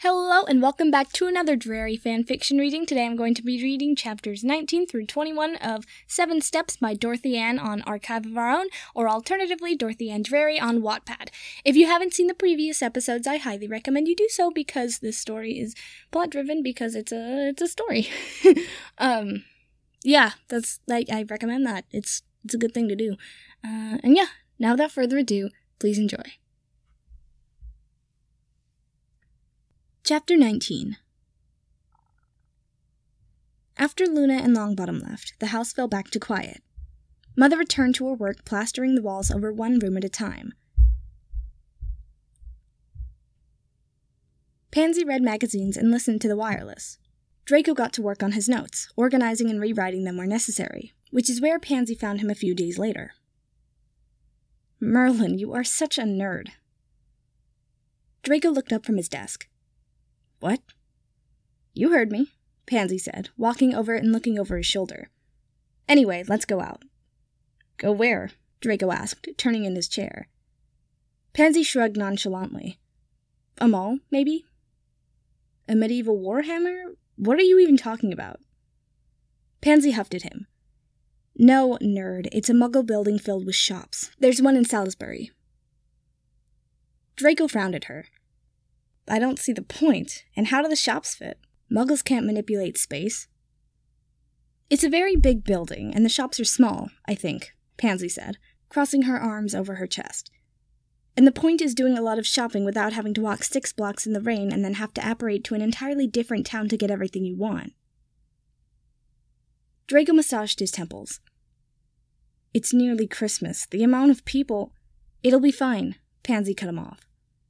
Hello and welcome back to another Drarry fanfiction reading. Today I'm going to be reading chapters 19 through 21 of Seven Steps by Dorothy Ann on Archive of Our Own, or alternatively Dorothy Ann Dreary on Wattpad. If you haven't seen the previous episodes, I highly recommend you do so because this story is plot driven because it's a it's a story. um, yeah, that's I, I recommend that. It's it's a good thing to do. Uh, and yeah, now without further ado, please enjoy. Chapter 19 After Luna and Longbottom left, the house fell back to quiet. Mother returned to her work plastering the walls over one room at a time. Pansy read magazines and listened to the wireless. Draco got to work on his notes, organizing and rewriting them where necessary, which is where Pansy found him a few days later. Merlin, you are such a nerd. Draco looked up from his desk. What? You heard me, Pansy said, walking over and looking over his shoulder. Anyway, let's go out. Go where? Draco asked, turning in his chair. Pansy shrugged nonchalantly. A mall, maybe? A medieval warhammer? What are you even talking about? Pansy huffed at him. No, nerd, it's a muggle building filled with shops. There's one in Salisbury. Draco frowned at her. I don't see the point. And how do the shops fit? Muggles can't manipulate space. It's a very big building, and the shops are small, I think, Pansy said, crossing her arms over her chest. And the point is doing a lot of shopping without having to walk six blocks in the rain and then have to apparate to an entirely different town to get everything you want. Draco massaged his temples. It's nearly Christmas. The amount of people. It'll be fine, Pansy cut him off.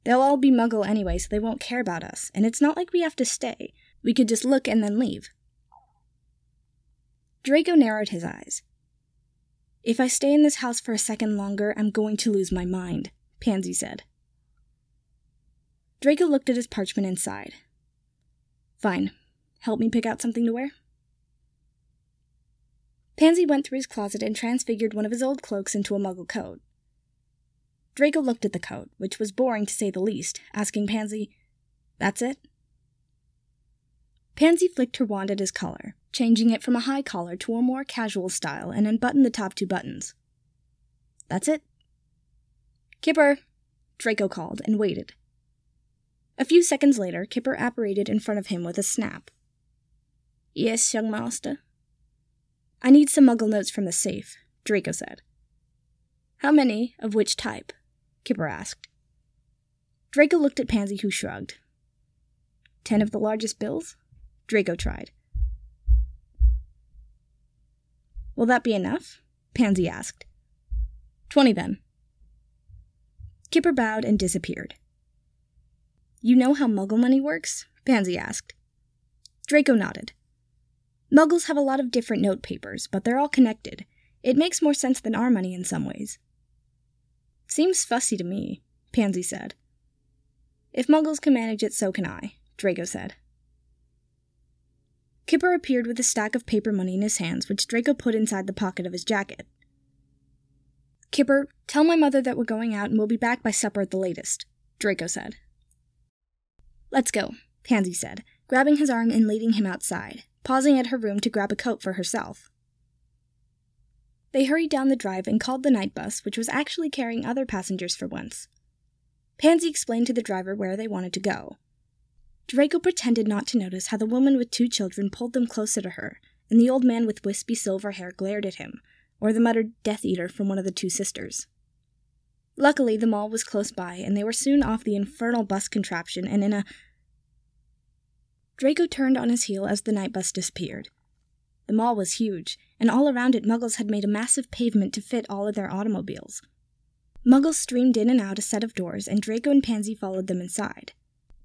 They'll all be muggle anyway, so they won't care about us, and it's not like we have to stay. We could just look and then leave. Draco narrowed his eyes. If I stay in this house for a second longer, I'm going to lose my mind, Pansy said. Draco looked at his parchment and sighed. Fine. Help me pick out something to wear? Pansy went through his closet and transfigured one of his old cloaks into a muggle coat. Draco looked at the coat, which was boring to say the least, asking Pansy, That's it? Pansy flicked her wand at his collar, changing it from a high collar to a more casual style, and unbuttoned the top two buttons. That's it. Kipper, Draco called and waited. A few seconds later, Kipper apparated in front of him with a snap. Yes, young master. I need some muggle notes from the safe, Draco said. How many, of which type? Kipper asked. Draco looked at Pansy, who shrugged. Ten of the largest bills? Draco tried. Will that be enough? Pansy asked. Twenty then. Kipper bowed and disappeared. You know how muggle money works? Pansy asked. Draco nodded. Muggles have a lot of different note papers, but they're all connected. It makes more sense than our money in some ways. Seems fussy to me, Pansy said. If muggles can manage it, so can I, Draco said. Kipper appeared with a stack of paper money in his hands, which Draco put inside the pocket of his jacket. Kipper, tell my mother that we're going out and we'll be back by supper at the latest, Draco said. Let's go, Pansy said, grabbing his arm and leading him outside, pausing at her room to grab a coat for herself. They hurried down the drive and called the night bus, which was actually carrying other passengers for once. Pansy explained to the driver where they wanted to go. Draco pretended not to notice how the woman with two children pulled them closer to her, and the old man with wispy silver hair glared at him, or the muttered Death Eater from one of the two sisters. Luckily, the mall was close by, and they were soon off the infernal bus contraption and in a. Draco turned on his heel as the night bus disappeared. The mall was huge, and all around it muggles had made a massive pavement to fit all of their automobiles. Muggles streamed in and out a set of doors, and Draco and Pansy followed them inside.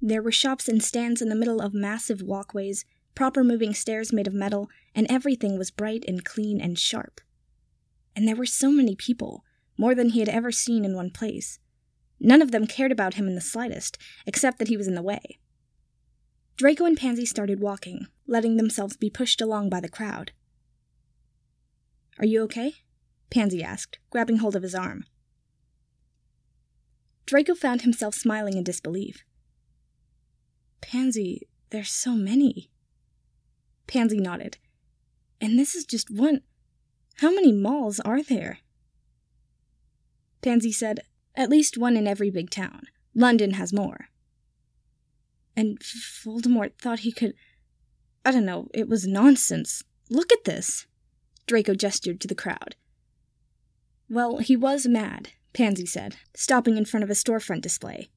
There were shops and stands in the middle of massive walkways, proper moving stairs made of metal, and everything was bright and clean and sharp. And there were so many people, more than he had ever seen in one place. None of them cared about him in the slightest, except that he was in the way. Draco and Pansy started walking, letting themselves be pushed along by the crowd. Are you okay? Pansy asked, grabbing hold of his arm. Draco found himself smiling in disbelief. Pansy, there's so many. Pansy nodded. And this is just one. How many malls are there? Pansy said, At least one in every big town. London has more. And Voldemort thought he could. I don't know, it was nonsense. Look at this. Draco gestured to the crowd. Well, he was mad, Pansy said, stopping in front of a storefront display.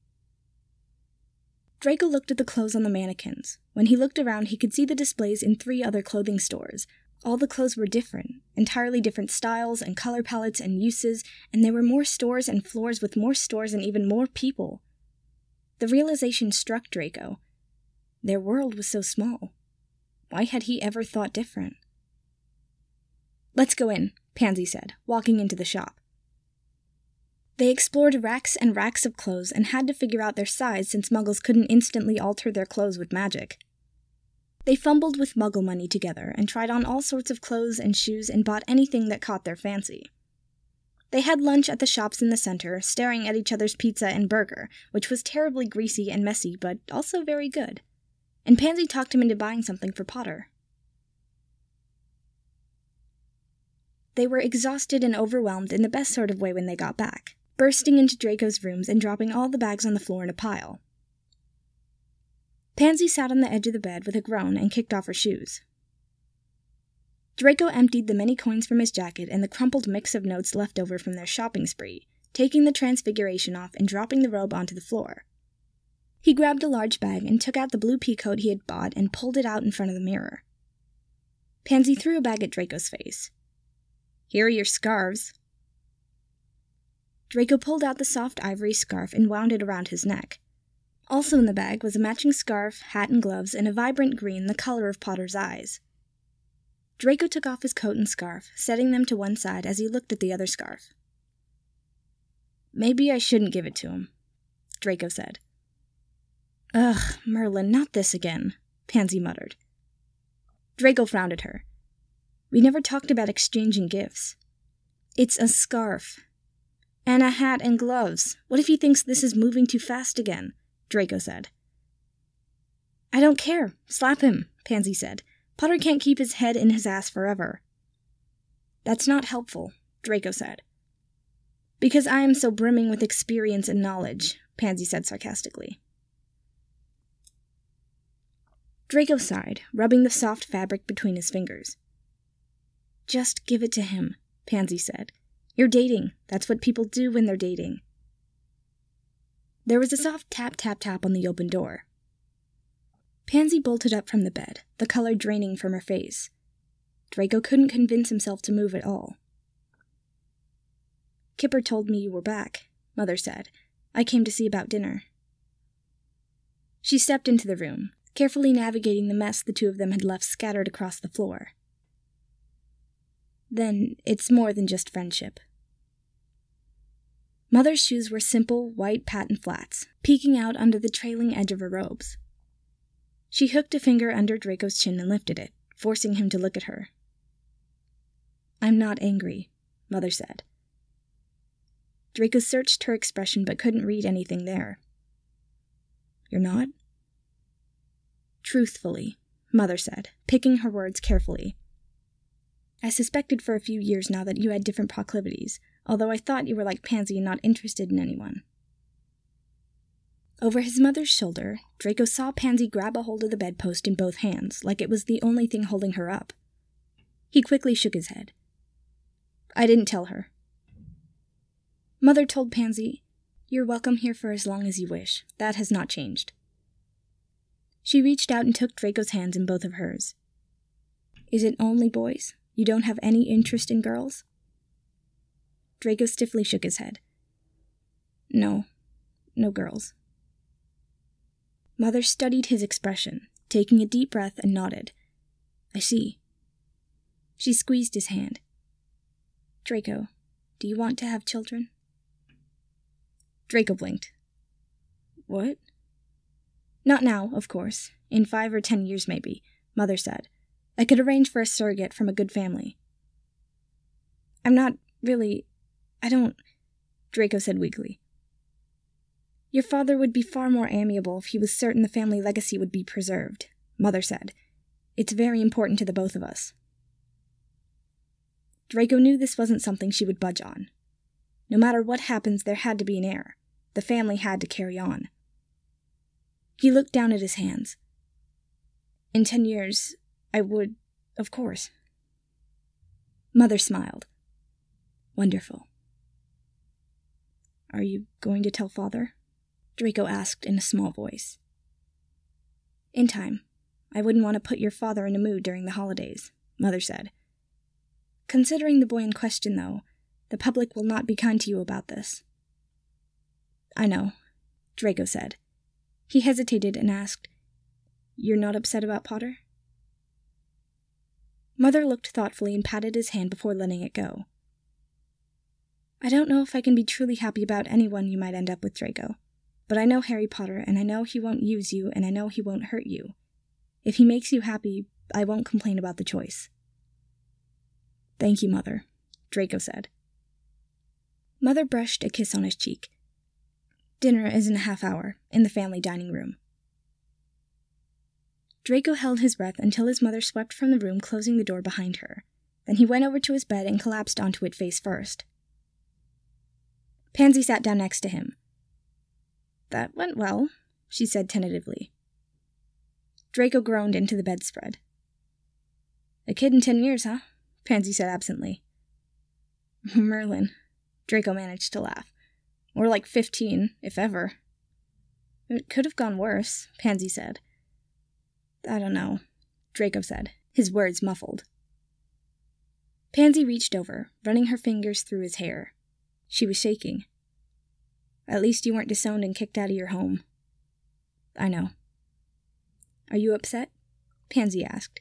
Draco looked at the clothes on the mannequins. When he looked around, he could see the displays in three other clothing stores. All the clothes were different, entirely different styles and color palettes and uses, and there were more stores and floors with more stores and even more people. The realization struck Draco. Their world was so small. Why had he ever thought different? Let's go in, Pansy said, walking into the shop. They explored racks and racks of clothes and had to figure out their size since muggles couldn't instantly alter their clothes with magic. They fumbled with muggle money together and tried on all sorts of clothes and shoes and bought anything that caught their fancy. They had lunch at the shops in the center, staring at each other's pizza and burger, which was terribly greasy and messy, but also very good. And Pansy talked him into buying something for Potter. They were exhausted and overwhelmed in the best sort of way when they got back bursting into Draco's rooms and dropping all the bags on the floor in a pile. Pansy sat on the edge of the bed with a groan and kicked off her shoes. Draco emptied the many coins from his jacket and the crumpled mix of notes left over from their shopping spree, taking the transfiguration off and dropping the robe onto the floor. He grabbed a large bag and took out the blue pea coat he had bought and pulled it out in front of the mirror. Pansy threw a bag at Draco's face. Here are your scarves, Draco pulled out the soft ivory scarf and wound it around his neck. Also in the bag was a matching scarf, hat, and gloves, in a vibrant green the color of Potter's eyes. Draco took off his coat and scarf, setting them to one side as he looked at the other scarf. Maybe I shouldn't give it to him, Draco said. Ugh, Merlin, not this again, Pansy muttered. Draco frowned at her. We never talked about exchanging gifts. It's a scarf, and a hat and gloves. What if he thinks this is moving too fast again? Draco said. I don't care. Slap him, Pansy said. Potter can't keep his head in his ass forever. That's not helpful, Draco said. Because I am so brimming with experience and knowledge, Pansy said sarcastically. Draco sighed, rubbing the soft fabric between his fingers. Just give it to him, Pansy said, you're dating. That's what people do when they're dating. There was a soft tap, tap, tap on the open door. Pansy bolted up from the bed, the color draining from her face. Draco couldn't convince himself to move at all. Kipper told me you were back, Mother said. I came to see about dinner. She stepped into the room, carefully navigating the mess the two of them had left scattered across the floor. Then it's more than just friendship. Mother's shoes were simple, white patent flats, peeking out under the trailing edge of her robes. She hooked a finger under Draco's chin and lifted it, forcing him to look at her. I'm not angry, Mother said. Draco searched her expression but couldn't read anything there. You're not? Truthfully, Mother said, picking her words carefully. I suspected for a few years now that you had different proclivities, although I thought you were like Pansy and not interested in anyone. Over his mother's shoulder, Draco saw Pansy grab a hold of the bedpost in both hands, like it was the only thing holding her up. He quickly shook his head. I didn't tell her. Mother told Pansy, You're welcome here for as long as you wish. That has not changed. She reached out and took Draco's hands in both of hers. Is it only boys? You don't have any interest in girls? Draco stiffly shook his head. No, no girls. Mother studied his expression, taking a deep breath and nodded. I see. She squeezed his hand. Draco, do you want to have children? Draco blinked. What? Not now, of course. In five or ten years, maybe, Mother said. I could arrange for a surrogate from a good family. I'm not really I don't, Draco said weakly. Your father would be far more amiable if he was certain the family legacy would be preserved, Mother said. It's very important to the both of us. Draco knew this wasn't something she would budge on. No matter what happens, there had to be an heir. The family had to carry on. He looked down at his hands. In ten years, I would, of course. Mother smiled. Wonderful. Are you going to tell father? Draco asked in a small voice. In time. I wouldn't want to put your father in a mood during the holidays, Mother said. Considering the boy in question, though, the public will not be kind to you about this. I know, Draco said. He hesitated and asked, You're not upset about Potter? Mother looked thoughtfully and patted his hand before letting it go. I don't know if I can be truly happy about anyone you might end up with, Draco. But I know Harry Potter, and I know he won't use you, and I know he won't hurt you. If he makes you happy, I won't complain about the choice. Thank you, Mother, Draco said. Mother brushed a kiss on his cheek. Dinner is in a half hour, in the family dining room. Draco held his breath until his mother swept from the room, closing the door behind her. Then he went over to his bed and collapsed onto it face first. Pansy sat down next to him. That went well, she said tentatively. Draco groaned into the bedspread. A kid in ten years, huh? Pansy said absently. Merlin. Draco managed to laugh. More like fifteen, if ever. It could have gone worse, Pansy said. I don't know, Draco said, his words muffled. Pansy reached over, running her fingers through his hair. She was shaking. At least you weren't disowned and kicked out of your home. I know. Are you upset? Pansy asked.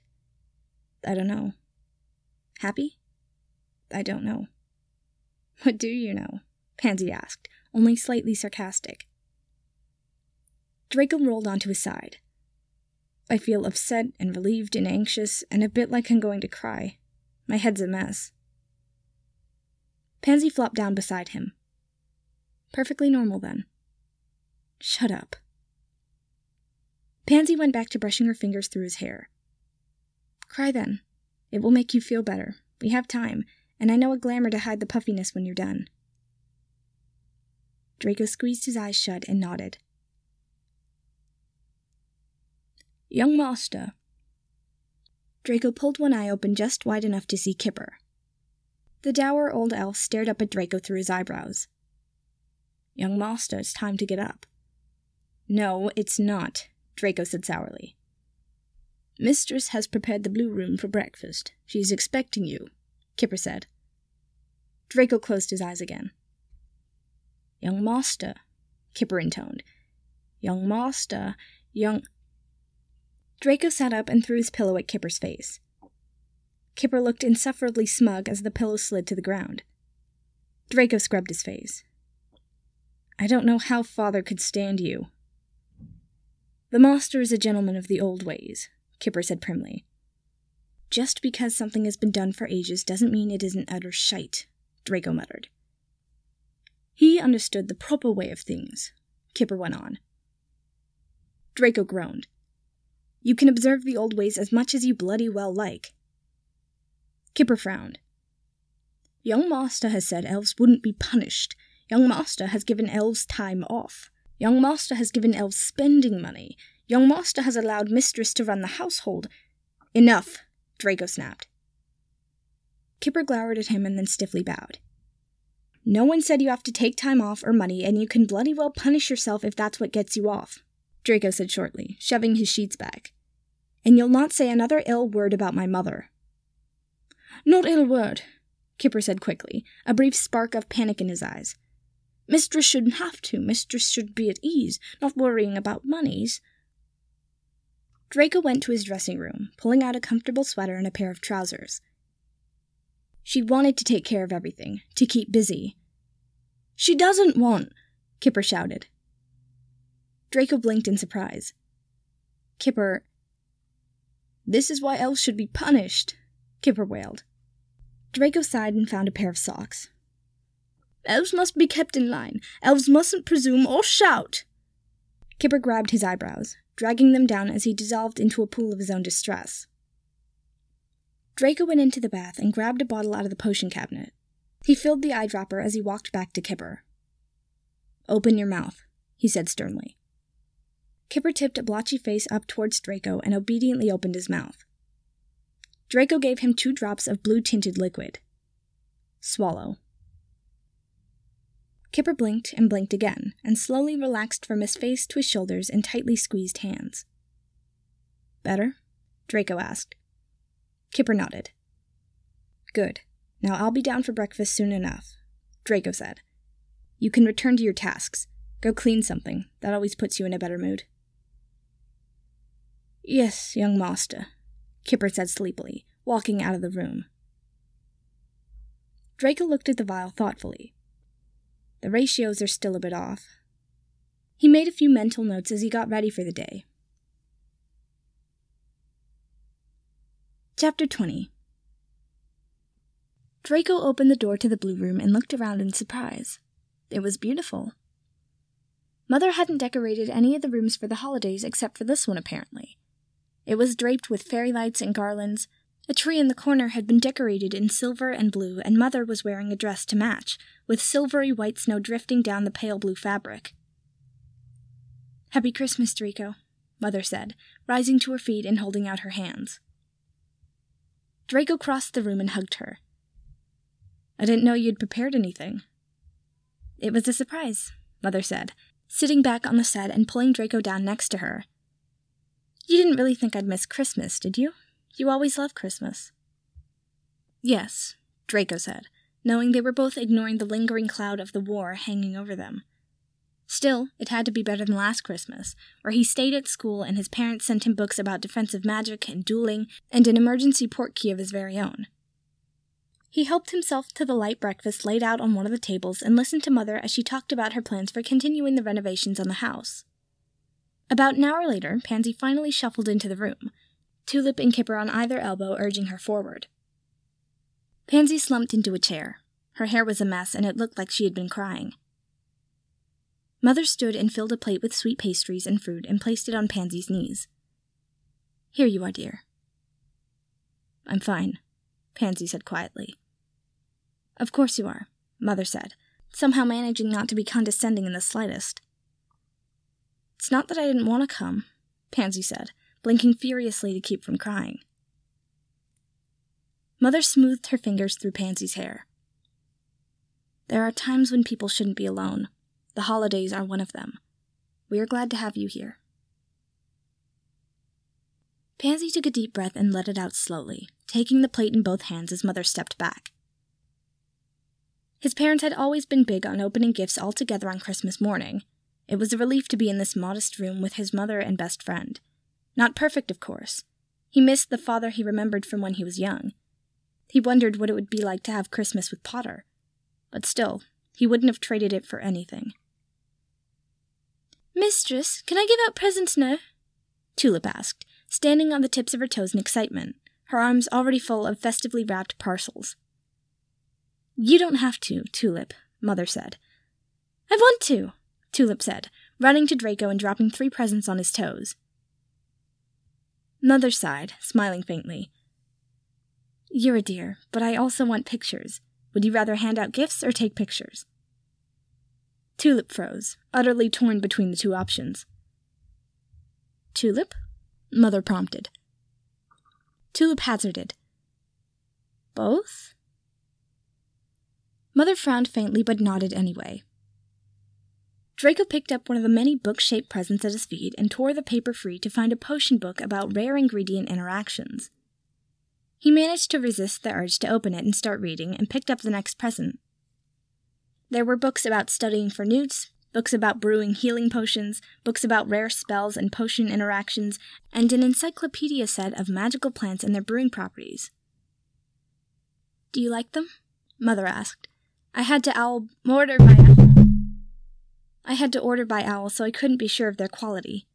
I don't know. Happy? I don't know. What do you know? Pansy asked, only slightly sarcastic. Draco rolled onto his side. I feel upset and relieved and anxious and a bit like I'm going to cry. My head's a mess. Pansy flopped down beside him. Perfectly normal then. Shut up. Pansy went back to brushing her fingers through his hair. Cry then. It will make you feel better. We have time, and I know a glamour to hide the puffiness when you're done. Draco squeezed his eyes shut and nodded. Young master. Draco pulled one eye open just wide enough to see Kipper. The dour old elf stared up at Draco through his eyebrows. Young master, it's time to get up. No, it's not, Draco said sourly. Mistress has prepared the blue room for breakfast. She is expecting you, Kipper said. Draco closed his eyes again. Young master, Kipper intoned. Young master, young. Draco sat up and threw his pillow at Kipper's face. Kipper looked insufferably smug as the pillow slid to the ground. Draco scrubbed his face. I don't know how father could stand you. The master is a gentleman of the old ways, Kipper said primly. Just because something has been done for ages doesn't mean it isn't utter shite, Draco muttered. He understood the proper way of things, Kipper went on. Draco groaned. You can observe the old ways as much as you bloody well like. Kipper frowned. Young Master has said elves wouldn't be punished. Young Master has given elves time off. Young Master has given elves spending money. Young Master has allowed Mistress to run the household. Enough, Draco snapped. Kipper glowered at him and then stiffly bowed. No one said you have to take time off or money, and you can bloody well punish yourself if that's what gets you off, Draco said shortly, shoving his sheets back and you'll not say another ill word about my mother. Not ill word, Kipper said quickly, a brief spark of panic in his eyes. Mistress shouldn't have to. Mistress should be at ease, not worrying about moneys. Draco went to his dressing room, pulling out a comfortable sweater and a pair of trousers. She wanted to take care of everything, to keep busy. She doesn't want, Kipper shouted. Draco blinked in surprise. Kipper, this is why elves should be punished, Kipper wailed. Draco sighed and found a pair of socks. Elves must be kept in line. Elves mustn't presume or shout. Kipper grabbed his eyebrows, dragging them down as he dissolved into a pool of his own distress. Draco went into the bath and grabbed a bottle out of the potion cabinet. He filled the eyedropper as he walked back to Kipper. Open your mouth, he said sternly. Kipper tipped a blotchy face up towards Draco and obediently opened his mouth. Draco gave him two drops of blue tinted liquid. Swallow. Kipper blinked and blinked again, and slowly relaxed from his face to his shoulders in tightly squeezed hands. Better? Draco asked. Kipper nodded. Good. Now I'll be down for breakfast soon enough, Draco said. You can return to your tasks. Go clean something. That always puts you in a better mood. Yes, young master, Kipper said sleepily, walking out of the room. Draco looked at the vial thoughtfully. The ratios are still a bit off. He made a few mental notes as he got ready for the day. Chapter 20 Draco opened the door to the blue room and looked around in surprise. It was beautiful. Mother hadn't decorated any of the rooms for the holidays except for this one, apparently. It was draped with fairy lights and garlands. A tree in the corner had been decorated in silver and blue, and Mother was wearing a dress to match, with silvery white snow drifting down the pale blue fabric. Happy Christmas, Draco, Mother said, rising to her feet and holding out her hands. Draco crossed the room and hugged her. I didn't know you'd prepared anything. It was a surprise, Mother said, sitting back on the set and pulling Draco down next to her. You didn't really think I'd miss Christmas, did you? You always love Christmas. Yes, Draco said, knowing they were both ignoring the lingering cloud of the war hanging over them. Still, it had to be better than last Christmas, where he stayed at school and his parents sent him books about defensive magic and dueling and an emergency port key of his very own. He helped himself to the light breakfast laid out on one of the tables and listened to Mother as she talked about her plans for continuing the renovations on the house. About an hour later, Pansy finally shuffled into the room, Tulip and Kipper on either elbow urging her forward. Pansy slumped into a chair. Her hair was a mess and it looked like she had been crying. Mother stood and filled a plate with sweet pastries and fruit and placed it on Pansy's knees. Here you are, dear. I'm fine, Pansy said quietly. Of course you are, Mother said, somehow managing not to be condescending in the slightest. It's not that I didn't want to come, Pansy said, blinking furiously to keep from crying. Mother smoothed her fingers through Pansy's hair. There are times when people shouldn't be alone. The holidays are one of them. We are glad to have you here. Pansy took a deep breath and let it out slowly, taking the plate in both hands as Mother stepped back. His parents had always been big on opening gifts all together on Christmas morning, it was a relief to be in this modest room with his mother and best friend. Not perfect, of course. He missed the father he remembered from when he was young. He wondered what it would be like to have Christmas with Potter. But still, he wouldn't have traded it for anything. Mistress, can I give out presents now? Tulip asked, standing on the tips of her toes in excitement, her arms already full of festively wrapped parcels. You don't have to, Tulip, Mother said. I want to, Tulip said, running to Draco and dropping three presents on his toes. Mother sighed, smiling faintly. You're a dear, but I also want pictures. Would you rather hand out gifts or take pictures? Tulip froze, utterly torn between the two options. Tulip? Mother prompted. Tulip hazarded. Both? Mother frowned faintly but nodded anyway. Draco picked up one of the many book shaped presents at his feet and tore the paper free to find a potion book about rare ingredient interactions. He managed to resist the urge to open it and start reading and picked up the next present. There were books about studying for NEWTs, books about brewing healing potions, books about rare spells and potion interactions, and an encyclopedia set of magical plants and their brewing properties. Do you like them? Mother asked. I had to owl mortar my I had to order by Owl, so I couldn't be sure of their quality.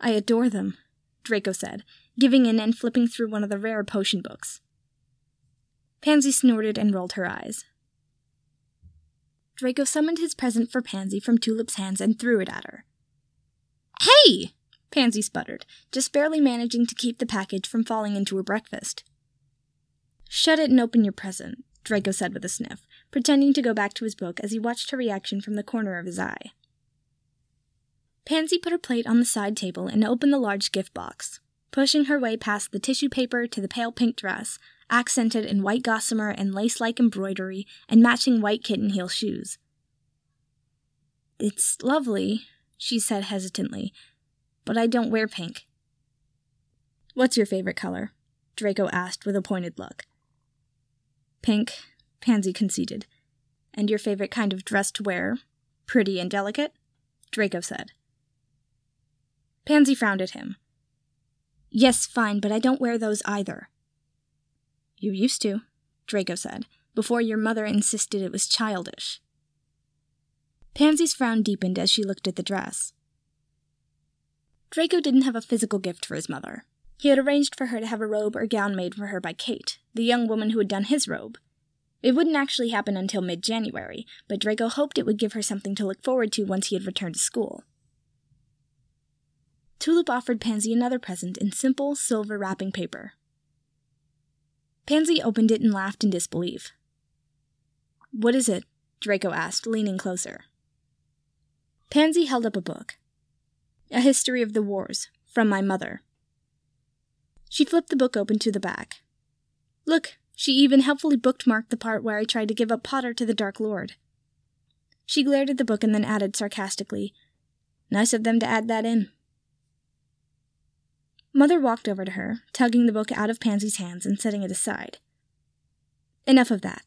I adore them, Draco said, giving in and flipping through one of the rare potion books. Pansy snorted and rolled her eyes. Draco summoned his present for Pansy from Tulip's hands and threw it at her. Hey! Pansy sputtered, just barely managing to keep the package from falling into her breakfast. Shut it and open your present, Draco said with a sniff, pretending to go back to his book as he watched her reaction from the corner of his eye. Pansy put her plate on the side table and opened the large gift box, pushing her way past the tissue paper to the pale pink dress, accented in white gossamer and lace like embroidery and matching white kitten heel shoes. It's lovely, she said hesitantly, but I don't wear pink. What's your favorite color? Draco asked with a pointed look. Pink, Pansy conceded. And your favorite kind of dress to wear? Pretty and delicate? Draco said. Pansy frowned at him. Yes, fine, but I don't wear those either. You used to, Draco said, before your mother insisted it was childish. Pansy's frown deepened as she looked at the dress. Draco didn't have a physical gift for his mother. He had arranged for her to have a robe or gown made for her by Kate, the young woman who had done his robe. It wouldn't actually happen until mid January, but Draco hoped it would give her something to look forward to once he had returned to school. Tulip offered Pansy another present in simple silver wrapping paper. Pansy opened it and laughed in disbelief. What is it? Draco asked, leaning closer. Pansy held up a book. A History of the Wars, from my mother. She flipped the book open to the back. Look, she even helpfully bookmarked the part where I tried to give up Potter to the Dark Lord. She glared at the book and then added sarcastically, Nice of them to add that in. Mother walked over to her, tugging the book out of Pansy's hands and setting it aside. Enough of that.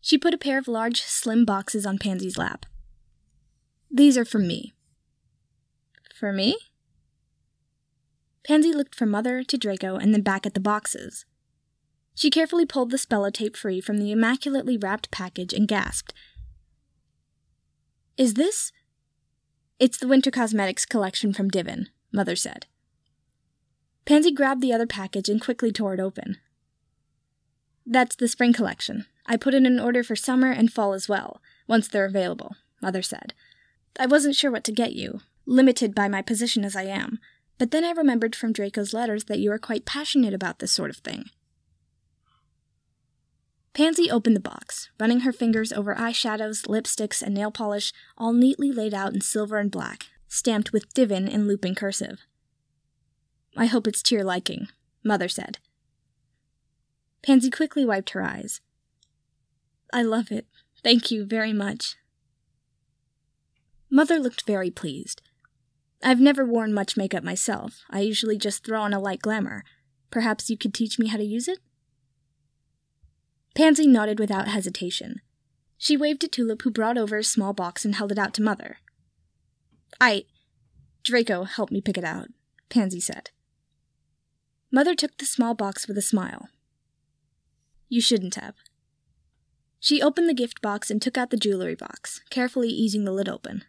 She put a pair of large, slim boxes on Pansy's lap. These are for me. For me? Pansy looked from Mother to Draco and then back at the boxes. She carefully pulled the spellotape free from the immaculately wrapped package and gasped. Is this? It's the Winter Cosmetics collection from Divan, Mother said. Pansy grabbed the other package and quickly tore it open. That's the spring collection. I put in an order for summer and fall as well, once they're available, Mother said. I wasn't sure what to get you, limited by my position as I am, but then I remembered from Draco's letters that you are quite passionate about this sort of thing. Pansy opened the box, running her fingers over eyeshadows, lipsticks, and nail polish, all neatly laid out in silver and black, stamped with Divan in looping cursive. I hope it's to your liking, Mother said. Pansy quickly wiped her eyes. I love it. Thank you very much. Mother looked very pleased. I've never worn much makeup myself. I usually just throw on a light glamour. Perhaps you could teach me how to use it? Pansy nodded without hesitation. She waved to Tulip, who brought over a small box and held it out to Mother. I. Draco helped me pick it out, Pansy said. Mother took the small box with a smile. You shouldn't have. She opened the gift box and took out the jewelry box, carefully easing the lid open.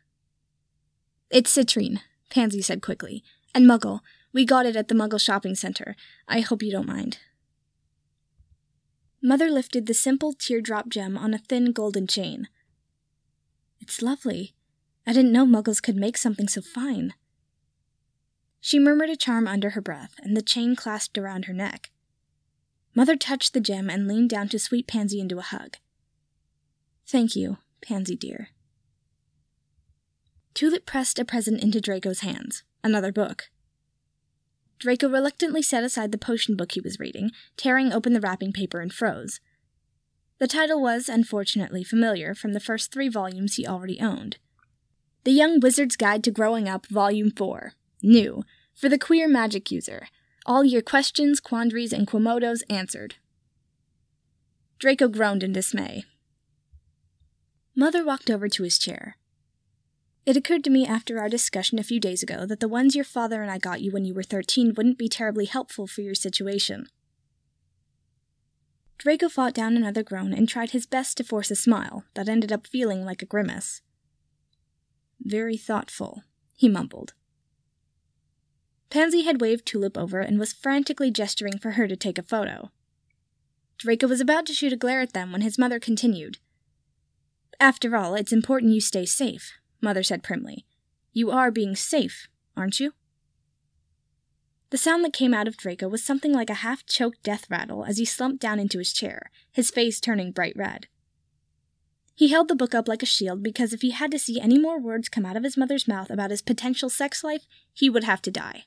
It's citrine, Pansy said quickly. And Muggle. We got it at the Muggle shopping center. I hope you don't mind. Mother lifted the simple teardrop gem on a thin golden chain. It's lovely. I didn't know Muggles could make something so fine. She murmured a charm under her breath, and the chain clasped around her neck. Mother touched the gem and leaned down to sweep Pansy into a hug. Thank you, Pansy dear. Tulip pressed a present into Draco's hands another book. Draco reluctantly set aside the potion book he was reading, tearing open the wrapping paper and froze. The title was, unfortunately, familiar from the first three volumes he already owned The Young Wizard's Guide to Growing Up, Volume 4. New. For the queer magic user. All your questions, quandaries, and quomodos answered. Draco groaned in dismay. Mother walked over to his chair. It occurred to me after our discussion a few days ago that the ones your father and I got you when you were 13 wouldn't be terribly helpful for your situation. Draco fought down another groan and tried his best to force a smile that ended up feeling like a grimace. Very thoughtful, he mumbled. Pansy had waved Tulip over and was frantically gesturing for her to take a photo. Draco was about to shoot a glare at them when his mother continued. After all, it's important you stay safe, Mother said primly. You are being safe, aren't you? The sound that came out of Draco was something like a half choked death rattle as he slumped down into his chair, his face turning bright red. He held the book up like a shield because if he had to see any more words come out of his mother's mouth about his potential sex life, he would have to die.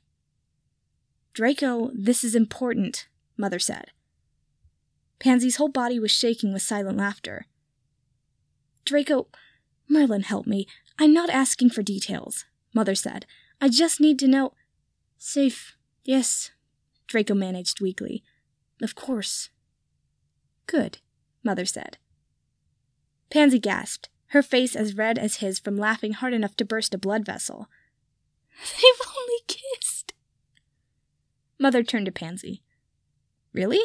Draco, this is important, Mother said. Pansy's whole body was shaking with silent laughter. Draco, Merlin, help me. I'm not asking for details, Mother said. I just need to know. Safe, yes, Draco managed weakly. Of course. Good, Mother said. Pansy gasped, her face as red as his from laughing hard enough to burst a blood vessel. They've only kissed. Mother turned to Pansy. Really?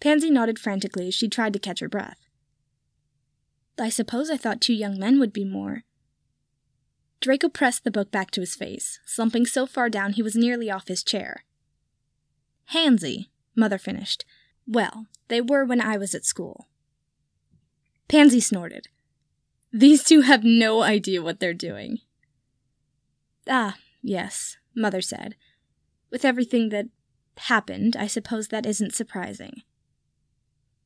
Pansy nodded frantically as she tried to catch her breath. I suppose I thought two young men would be more. Draco pressed the book back to his face, slumping so far down he was nearly off his chair. Hansy, Mother finished. Well, they were when I was at school. Pansy snorted. These two have no idea what they're doing. Ah, yes, Mother said. With everything that happened, I suppose that isn't surprising.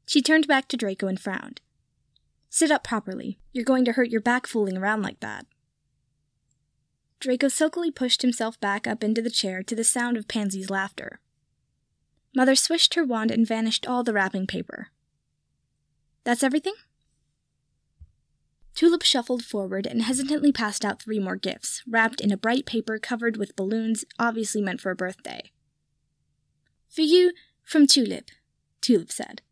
She turned back to Draco and frowned. Sit up properly. You're going to hurt your back fooling around like that. Draco silkily pushed himself back up into the chair to the sound of Pansy's laughter. Mother swished her wand and vanished all the wrapping paper. That's everything? Tulip shuffled forward and hesitantly passed out three more gifts, wrapped in a bright paper covered with balloons, obviously meant for a birthday. For you, from Tulip, Tulip said.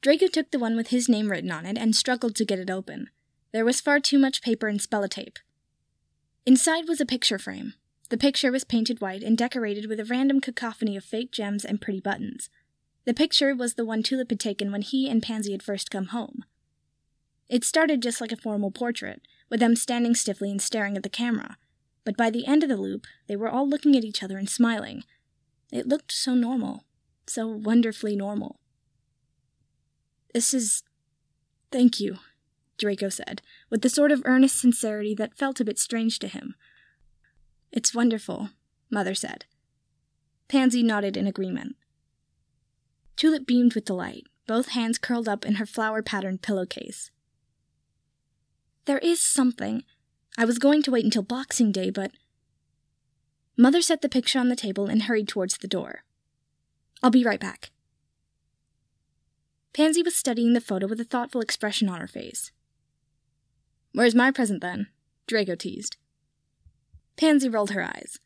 Draco took the one with his name written on it and struggled to get it open. There was far too much paper and spellotape. Inside was a picture frame. The picture was painted white and decorated with a random cacophony of fake gems and pretty buttons. The picture was the one Tulip had taken when he and Pansy had first come home. It started just like a formal portrait, with them standing stiffly and staring at the camera, but by the end of the loop, they were all looking at each other and smiling. It looked so normal, so wonderfully normal. This is. Thank you, Draco said, with the sort of earnest sincerity that felt a bit strange to him. It's wonderful, Mother said. Pansy nodded in agreement. Tulip beamed with delight, both hands curled up in her flower patterned pillowcase. There is something. I was going to wait until Boxing Day, but. Mother set the picture on the table and hurried towards the door. I'll be right back. Pansy was studying the photo with a thoughtful expression on her face. Where's my present then? Draco teased. Pansy rolled her eyes.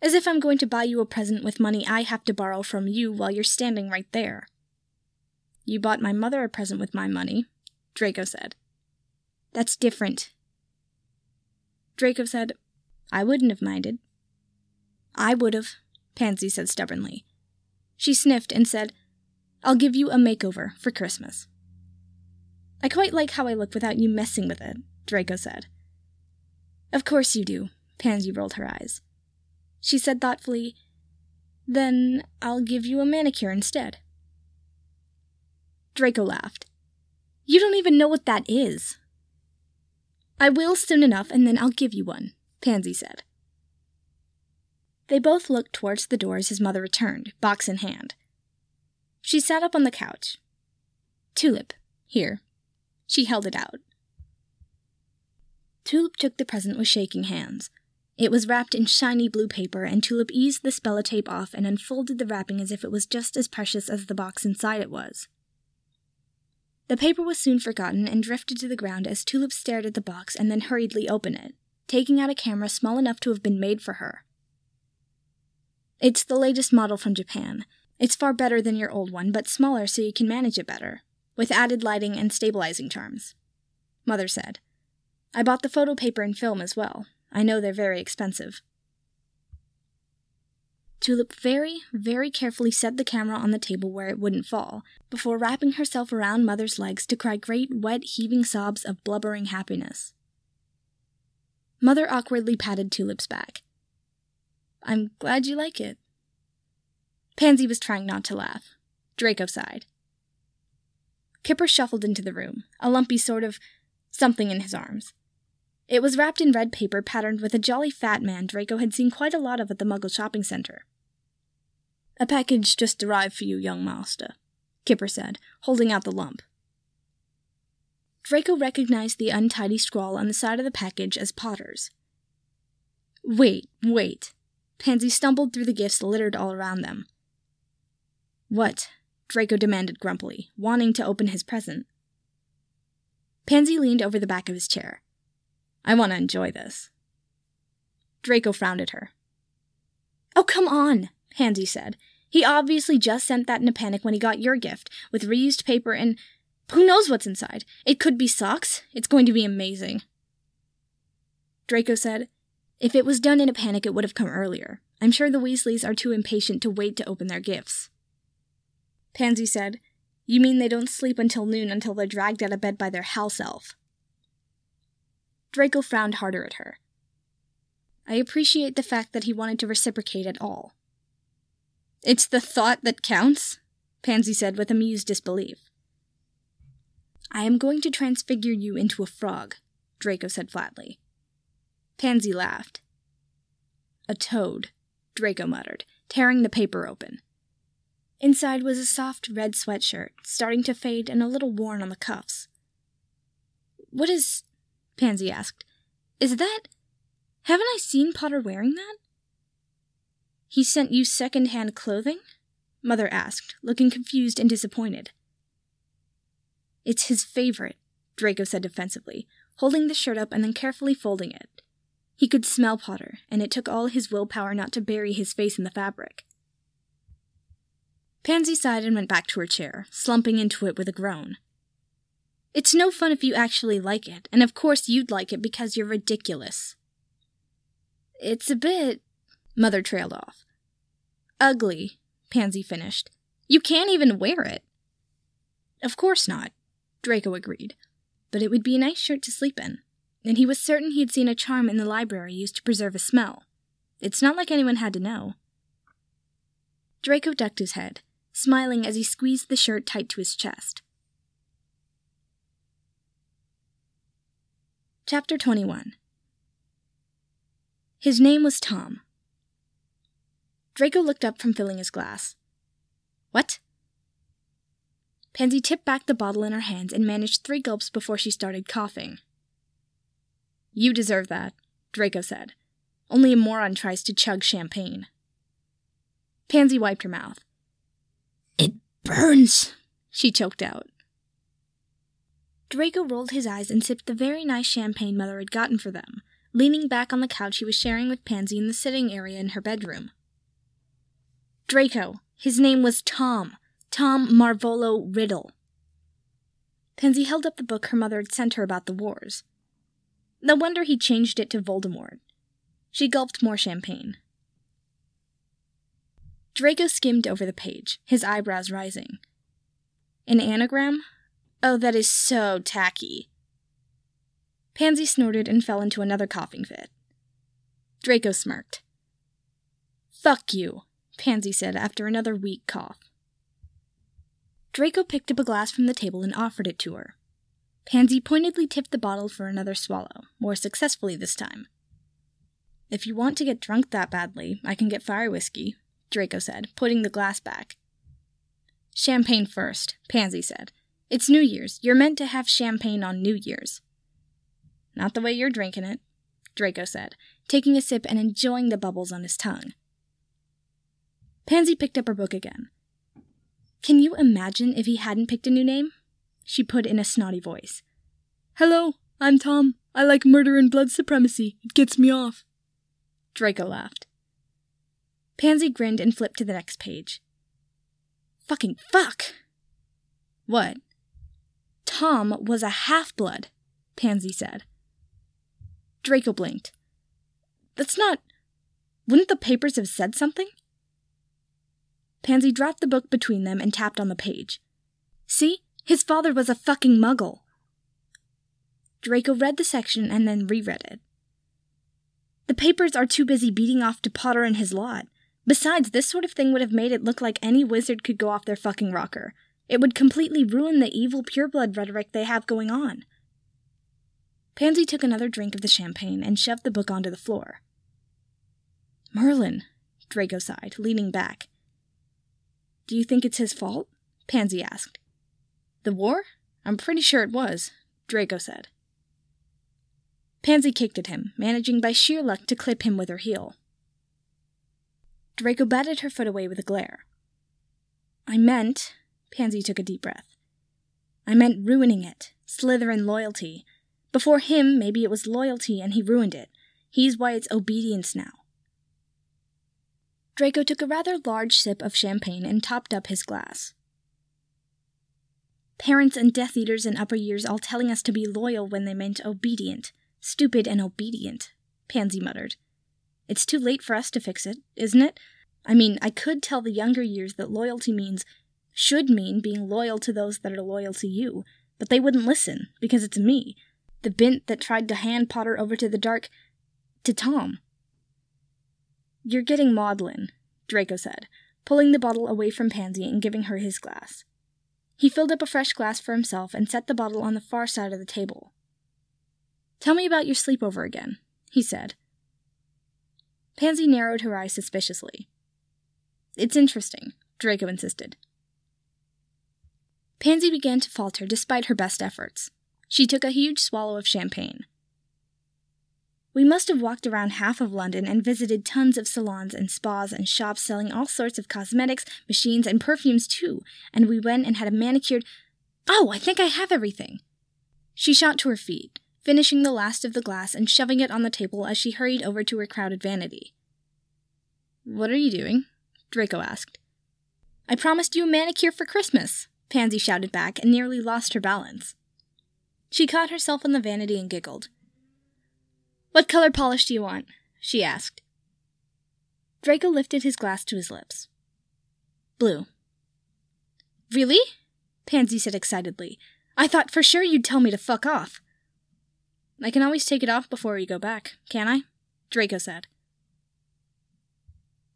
As if I'm going to buy you a present with money I have to borrow from you while you're standing right there. You bought my mother a present with my money, Draco said. That's different. Draco said, I wouldn't have minded. I would have, Pansy said stubbornly. She sniffed and said, I'll give you a makeover for Christmas. I quite like how I look without you messing with it, Draco said. Of course you do, Pansy rolled her eyes. She said thoughtfully, Then I'll give you a manicure instead. Draco laughed. You don't even know what that is. I will soon enough, and then I'll give you one, Pansy said. They both looked towards the door as his mother returned, box in hand. She sat up on the couch. Tulip, here. She held it out. Tulip took the present with shaking hands. It was wrapped in shiny blue paper, and Tulip eased the spellotape off and unfolded the wrapping as if it was just as precious as the box inside it was. The paper was soon forgotten and drifted to the ground as Tulip stared at the box and then hurriedly opened it, taking out a camera small enough to have been made for her. It's the latest model from Japan, it's far better than your old one, but smaller so you can manage it better, with added lighting and stabilizing charms. Mother said. I bought the photo paper and film as well. I know they're very expensive. Tulip very, very carefully set the camera on the table where it wouldn't fall, before wrapping herself around Mother's legs to cry great, wet, heaving sobs of blubbering happiness. Mother awkwardly patted Tulip's back. I'm glad you like it. Pansy was trying not to laugh. Draco sighed. Kipper shuffled into the room, a lumpy sort of something in his arms. It was wrapped in red paper patterned with a jolly fat man Draco had seen quite a lot of at the Muggle shopping center. A package just arrived for you, young master, Kipper said, holding out the lump. Draco recognized the untidy scrawl on the side of the package as Potter's. Wait, wait. Pansy stumbled through the gifts littered all around them. What? Draco demanded grumpily, wanting to open his present. Pansy leaned over the back of his chair. I want to enjoy this. Draco frowned at her. Oh, come on, Pansy said. He obviously just sent that in a panic when he got your gift, with reused paper and who knows what's inside? It could be socks. It's going to be amazing. Draco said, If it was done in a panic, it would have come earlier. I'm sure the Weasleys are too impatient to wait to open their gifts. Pansy said, You mean they don't sleep until noon until they're dragged out of bed by their house elf? Draco frowned harder at her. I appreciate the fact that he wanted to reciprocate at all. It's the thought that counts, Pansy said with amused disbelief. I am going to transfigure you into a frog, Draco said flatly. Pansy laughed. A toad, Draco muttered, tearing the paper open. Inside was a soft red sweatshirt, starting to fade and a little worn on the cuffs. What is. Pansy asked. Is that. Haven't I seen Potter wearing that? He sent you second hand clothing? Mother asked, looking confused and disappointed. It's his favorite, Draco said defensively, holding the shirt up and then carefully folding it. He could smell Potter, and it took all his willpower not to bury his face in the fabric. Pansy sighed and went back to her chair, slumping into it with a groan. It's no fun if you actually like it, and of course you'd like it because you're ridiculous. It's a bit. Mother trailed off. Ugly, Pansy finished. You can't even wear it. Of course not, Draco agreed. But it would be a nice shirt to sleep in, and he was certain he had seen a charm in the library used to preserve a smell. It's not like anyone had to know. Draco ducked his head, smiling as he squeezed the shirt tight to his chest. Chapter 21 His name was Tom. Draco looked up from filling his glass. What? Pansy tipped back the bottle in her hands and managed three gulps before she started coughing. You deserve that, Draco said. Only a moron tries to chug champagne. Pansy wiped her mouth. Burns, she choked out. Draco rolled his eyes and sipped the very nice champagne Mother had gotten for them, leaning back on the couch he was sharing with Pansy in the sitting area in her bedroom. Draco, his name was Tom, Tom Marvolo Riddle. Pansy held up the book her mother had sent her about the wars. No wonder he changed it to Voldemort. She gulped more champagne. Draco skimmed over the page, his eyebrows rising. An anagram? Oh, that is so tacky. Pansy snorted and fell into another coughing fit. Draco smirked. Fuck you, Pansy said after another weak cough. Draco picked up a glass from the table and offered it to her. Pansy pointedly tipped the bottle for another swallow, more successfully this time. If you want to get drunk that badly, I can get fire whiskey, Draco said, putting the glass back. Champagne first, Pansy said. It's New Year's. You're meant to have champagne on New Year's. Not the way you're drinking it, Draco said, taking a sip and enjoying the bubbles on his tongue. Pansy picked up her book again. Can you imagine if he hadn't picked a new name? She put in a snotty voice. Hello, I'm Tom. I like murder and blood supremacy. It gets me off. Draco laughed. Pansy grinned and flipped to the next page. Fucking fuck! What? Tom was a half blood, Pansy said. Draco blinked. That's not. Wouldn't the papers have said something? Pansy dropped the book between them and tapped on the page. See? His father was a fucking muggle. Draco read the section and then reread it. The papers are too busy beating off to Potter and his lot. Besides, this sort of thing would have made it look like any wizard could go off their fucking rocker. It would completely ruin the evil pureblood rhetoric they have going on. Pansy took another drink of the champagne and shoved the book onto the floor. Merlin, Draco sighed, leaning back. Do you think it's his fault? Pansy asked. The war? I'm pretty sure it was, Draco said. Pansy kicked at him, managing by sheer luck to clip him with her heel. Draco batted her foot away with a glare. I meant, Pansy took a deep breath. I meant ruining it, Slytherin loyalty. Before him, maybe it was loyalty and he ruined it. He's why it's obedience now. Draco took a rather large sip of champagne and topped up his glass. Parents and Death Eaters in upper years all telling us to be loyal when they meant obedient. Stupid and obedient, Pansy muttered. It's too late for us to fix it, isn't it? I mean, I could tell the younger years that loyalty means, should mean being loyal to those that are loyal to you, but they wouldn't listen, because it's me, the bint that tried to hand Potter over to the dark. to Tom. You're getting maudlin, Draco said, pulling the bottle away from Pansy and giving her his glass. He filled up a fresh glass for himself and set the bottle on the far side of the table. Tell me about your sleepover again, he said. Pansy narrowed her eyes suspiciously. It's interesting, Draco insisted. Pansy began to falter despite her best efforts. She took a huge swallow of champagne. We must have walked around half of London and visited tons of salons and spas and shops selling all sorts of cosmetics, machines, and perfumes too, and we went and had a manicured. Oh, I think I have everything! She shot to her feet, finishing the last of the glass and shoving it on the table as she hurried over to her crowded vanity. What are you doing? Draco asked. I promised you a manicure for Christmas, Pansy shouted back and nearly lost her balance. She caught herself on the vanity and giggled. What color polish do you want? she asked. Draco lifted his glass to his lips. Blue. Really? Pansy said excitedly. I thought for sure you'd tell me to fuck off. I can always take it off before we go back, can I? Draco said.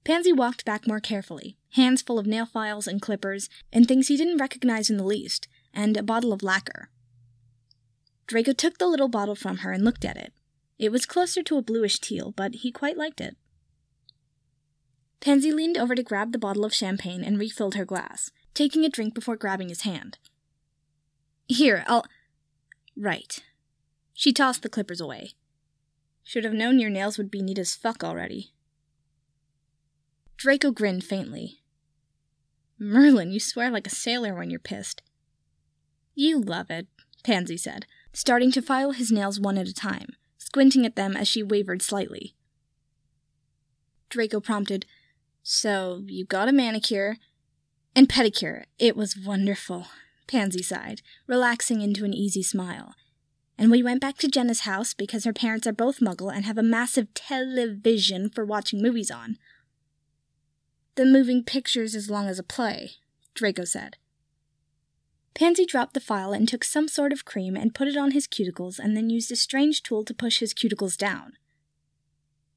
Pansy walked back more carefully, hands full of nail files and clippers, and things he didn't recognize in the least, and a bottle of lacquer. Draco took the little bottle from her and looked at it. It was closer to a bluish teal, but he quite liked it. Pansy leaned over to grab the bottle of champagne and refilled her glass, taking a drink before grabbing his hand. Here, I'll. Right. She tossed the clippers away. Should have known your nails would be neat as fuck already. Draco grinned faintly. Merlin, you swear like a sailor when you're pissed. You love it, Pansy said, starting to file his nails one at a time, squinting at them as she wavered slightly. Draco prompted, So, you got a manicure and pedicure. It was wonderful, Pansy sighed, relaxing into an easy smile. And we went back to Jenna's house because her parents are both muggle and have a massive television for watching movies on. The moving pictures as long as a play, Draco said. Pansy dropped the file and took some sort of cream and put it on his cuticles and then used a strange tool to push his cuticles down.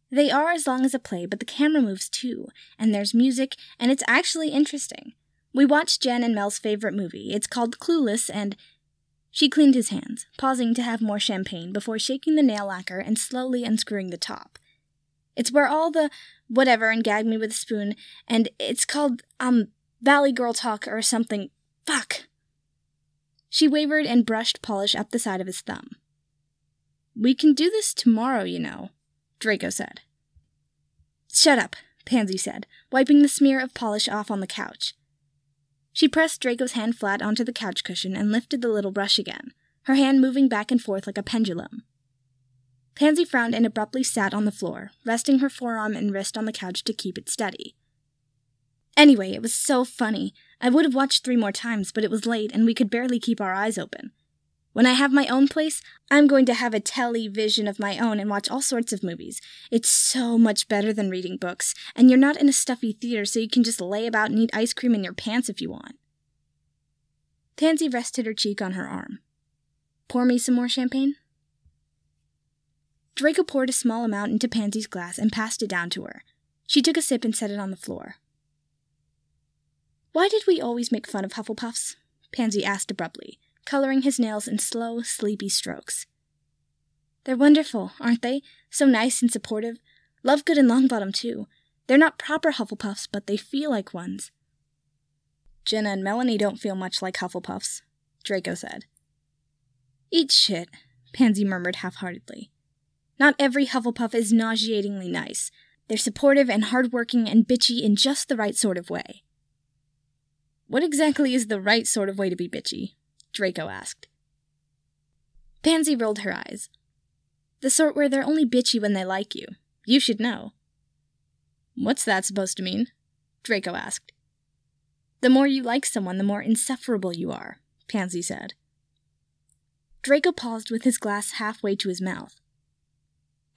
They are as long as a play, but the camera moves too, and there's music, and it's actually interesting. We watched Jen and Mel's favorite movie. It's called Clueless, and. She cleaned his hands, pausing to have more champagne before shaking the nail lacquer and slowly unscrewing the top. It's where all the whatever and gag me with a spoon, and it's called, um, Valley Girl Talk or something. Fuck! She wavered and brushed polish up the side of his thumb. We can do this tomorrow, you know, Draco said. Shut up, Pansy said, wiping the smear of polish off on the couch. She pressed Draco's hand flat onto the couch cushion and lifted the little brush again, her hand moving back and forth like a pendulum. Pansy frowned and abruptly sat on the floor, resting her forearm and wrist on the couch to keep it steady. Anyway, it was so funny. I would have watched three more times, but it was late and we could barely keep our eyes open. When I have my own place, I'm going to have a television of my own and watch all sorts of movies. It's so much better than reading books, and you're not in a stuffy theater so you can just lay about and eat ice cream in your pants if you want. Pansy rested her cheek on her arm. Pour me some more champagne? Draco poured a small amount into Pansy's glass and passed it down to her. She took a sip and set it on the floor. Why did we always make fun of Hufflepuffs? Pansy asked abruptly, coloring his nails in slow, sleepy strokes. They're wonderful, aren't they? So nice and supportive. Lovegood and Longbottom, too. They're not proper Hufflepuffs, but they feel like ones. Jenna and Melanie don't feel much like Hufflepuffs, Draco said. Eat shit, Pansy murmured half heartedly. Not every Hufflepuff is nauseatingly nice. They're supportive and hardworking and bitchy in just the right sort of way. What exactly is the right sort of way to be bitchy? Draco asked. Pansy rolled her eyes. The sort where they're only bitchy when they like you. You should know. What's that supposed to mean? Draco asked. The more you like someone, the more insufferable you are, Pansy said. Draco paused with his glass halfway to his mouth.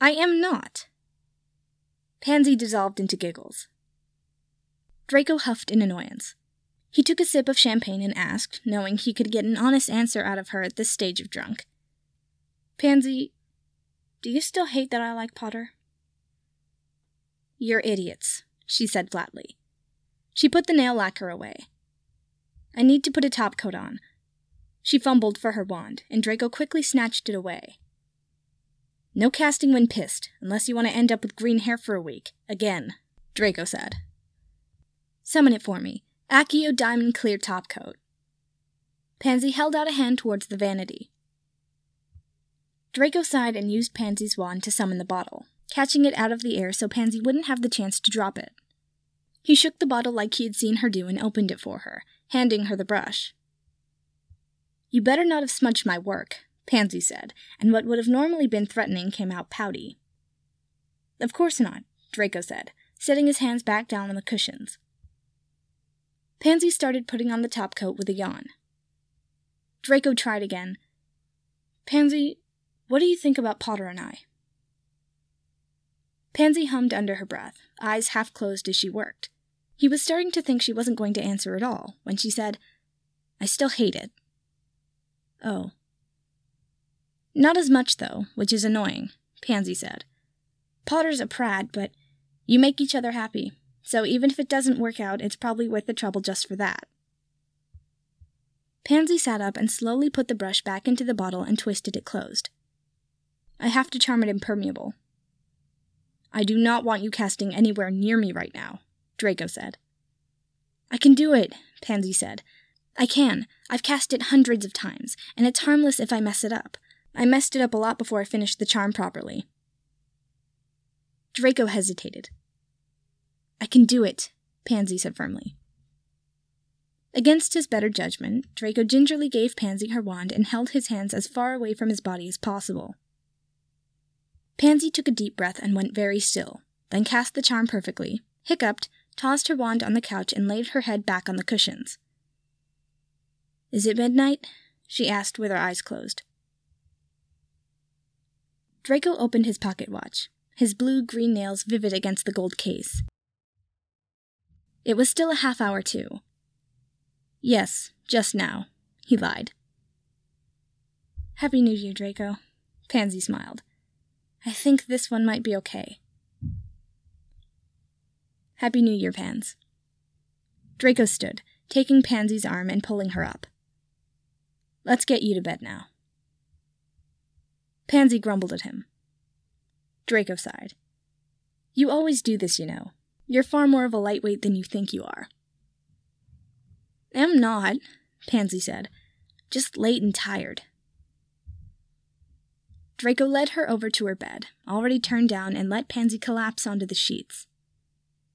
I am not. Pansy dissolved into giggles. Draco huffed in annoyance. He took a sip of champagne and asked, knowing he could get an honest answer out of her at this stage of drunk. Pansy, do you still hate that I like Potter? You're idiots, she said flatly. She put the nail lacquer away. I need to put a top coat on. She fumbled for her wand, and Draco quickly snatched it away. No casting when pissed, unless you want to end up with green hair for a week. Again, Draco said. Summon it for me. Accio Diamond Clear Top Coat. Pansy held out a hand towards the vanity. Draco sighed and used Pansy's wand to summon the bottle, catching it out of the air so Pansy wouldn't have the chance to drop it. He shook the bottle like he had seen her do and opened it for her, handing her the brush. You better not have smudged my work, Pansy said, and what would have normally been threatening came out pouty. Of course not, Draco said, setting his hands back down on the cushions. Pansy started putting on the top coat with a yawn. Draco tried again. Pansy, what do you think about Potter and I? Pansy hummed under her breath, eyes half closed as she worked. He was starting to think she wasn't going to answer at all when she said, I still hate it. Oh. Not as much, though, which is annoying, Pansy said. Potter's a prat, but you make each other happy, so even if it doesn't work out, it's probably worth the trouble just for that. Pansy sat up and slowly put the brush back into the bottle and twisted it closed. I have to charm it impermeable. I do not want you casting anywhere near me right now, Draco said. I can do it, Pansy said. I can. I've cast it hundreds of times, and it's harmless if I mess it up. I messed it up a lot before I finished the charm properly. Draco hesitated. I can do it, Pansy said firmly. Against his better judgment, Draco gingerly gave Pansy her wand and held his hands as far away from his body as possible. Pansy took a deep breath and went very still, then cast the charm perfectly, hiccuped, tossed her wand on the couch, and laid her head back on the cushions. Is it midnight? she asked with her eyes closed. Draco opened his pocket watch, his blue green nails vivid against the gold case. It was still a half hour, too. Yes, just now, he lied. Happy New Year, Draco. Pansy smiled. I think this one might be okay. Happy New Year, Pans. Draco stood, taking Pansy's arm and pulling her up. Let's get you to bed now. Pansy grumbled at him. Draco sighed. You always do this, you know. You're far more of a lightweight than you think you are. Am not, Pansy said. Just late and tired. Draco led her over to her bed, already turned down, and let Pansy collapse onto the sheets.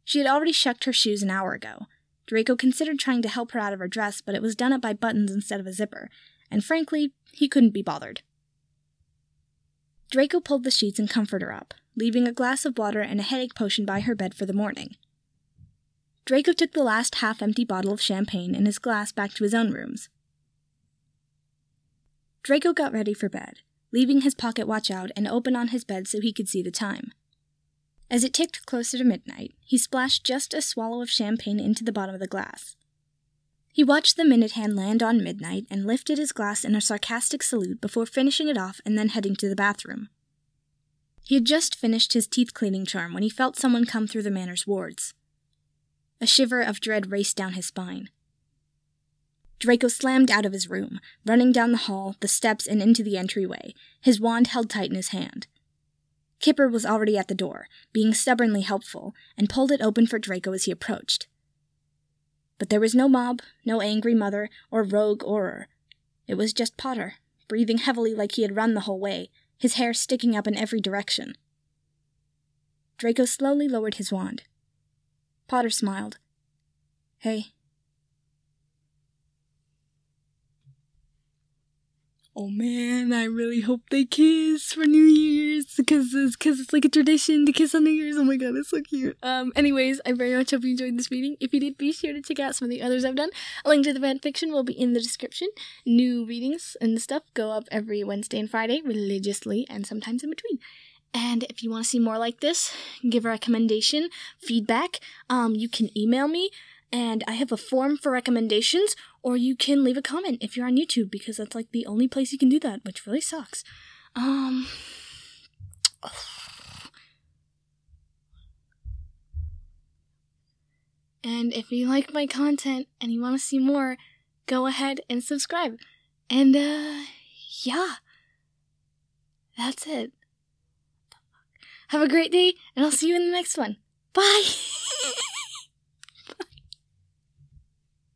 She had already shucked her shoes an hour ago. Draco considered trying to help her out of her dress, but it was done up by buttons instead of a zipper, and frankly, he couldn't be bothered. Draco pulled the sheets and comforted her up, leaving a glass of water and a headache potion by her bed for the morning. Draco took the last half empty bottle of champagne and his glass back to his own rooms. Draco got ready for bed leaving his pocket watch out and open on his bed so he could see the time. As it ticked closer to midnight, he splashed just a swallow of champagne into the bottom of the glass. He watched the minute hand land on midnight and lifted his glass in a sarcastic salute before finishing it off and then heading to the bathroom. He had just finished his teeth cleaning charm when he felt someone come through the manor's wards. A shiver of dread raced down his spine. Draco slammed out of his room, running down the hall, the steps, and into the entryway, his wand held tight in his hand. Kipper was already at the door, being stubbornly helpful, and pulled it open for Draco as he approached. But there was no mob, no angry mother, or rogue Auror. It was just Potter, breathing heavily like he had run the whole way, his hair sticking up in every direction. Draco slowly lowered his wand. Potter smiled. Hey, oh man, I really hope they kiss for New Year's because it's, cause it's like a tradition to kiss on New Year's. Oh my god, it's so cute. Um, anyways, I very much hope you enjoyed this reading. If you did, be sure to check out some of the others I've done. A link to the fan fiction will be in the description. New readings and stuff go up every Wednesday and Friday religiously and sometimes in between. And if you want to see more like this, give a recommendation, feedback, um, you can email me and I have a form for recommendations, or you can leave a comment if you're on YouTube because that's like the only place you can do that, which really sucks. Um. And if you like my content and you want to see more, go ahead and subscribe. And, uh, yeah. That's it. Have a great day, and I'll see you in the next one. Bye!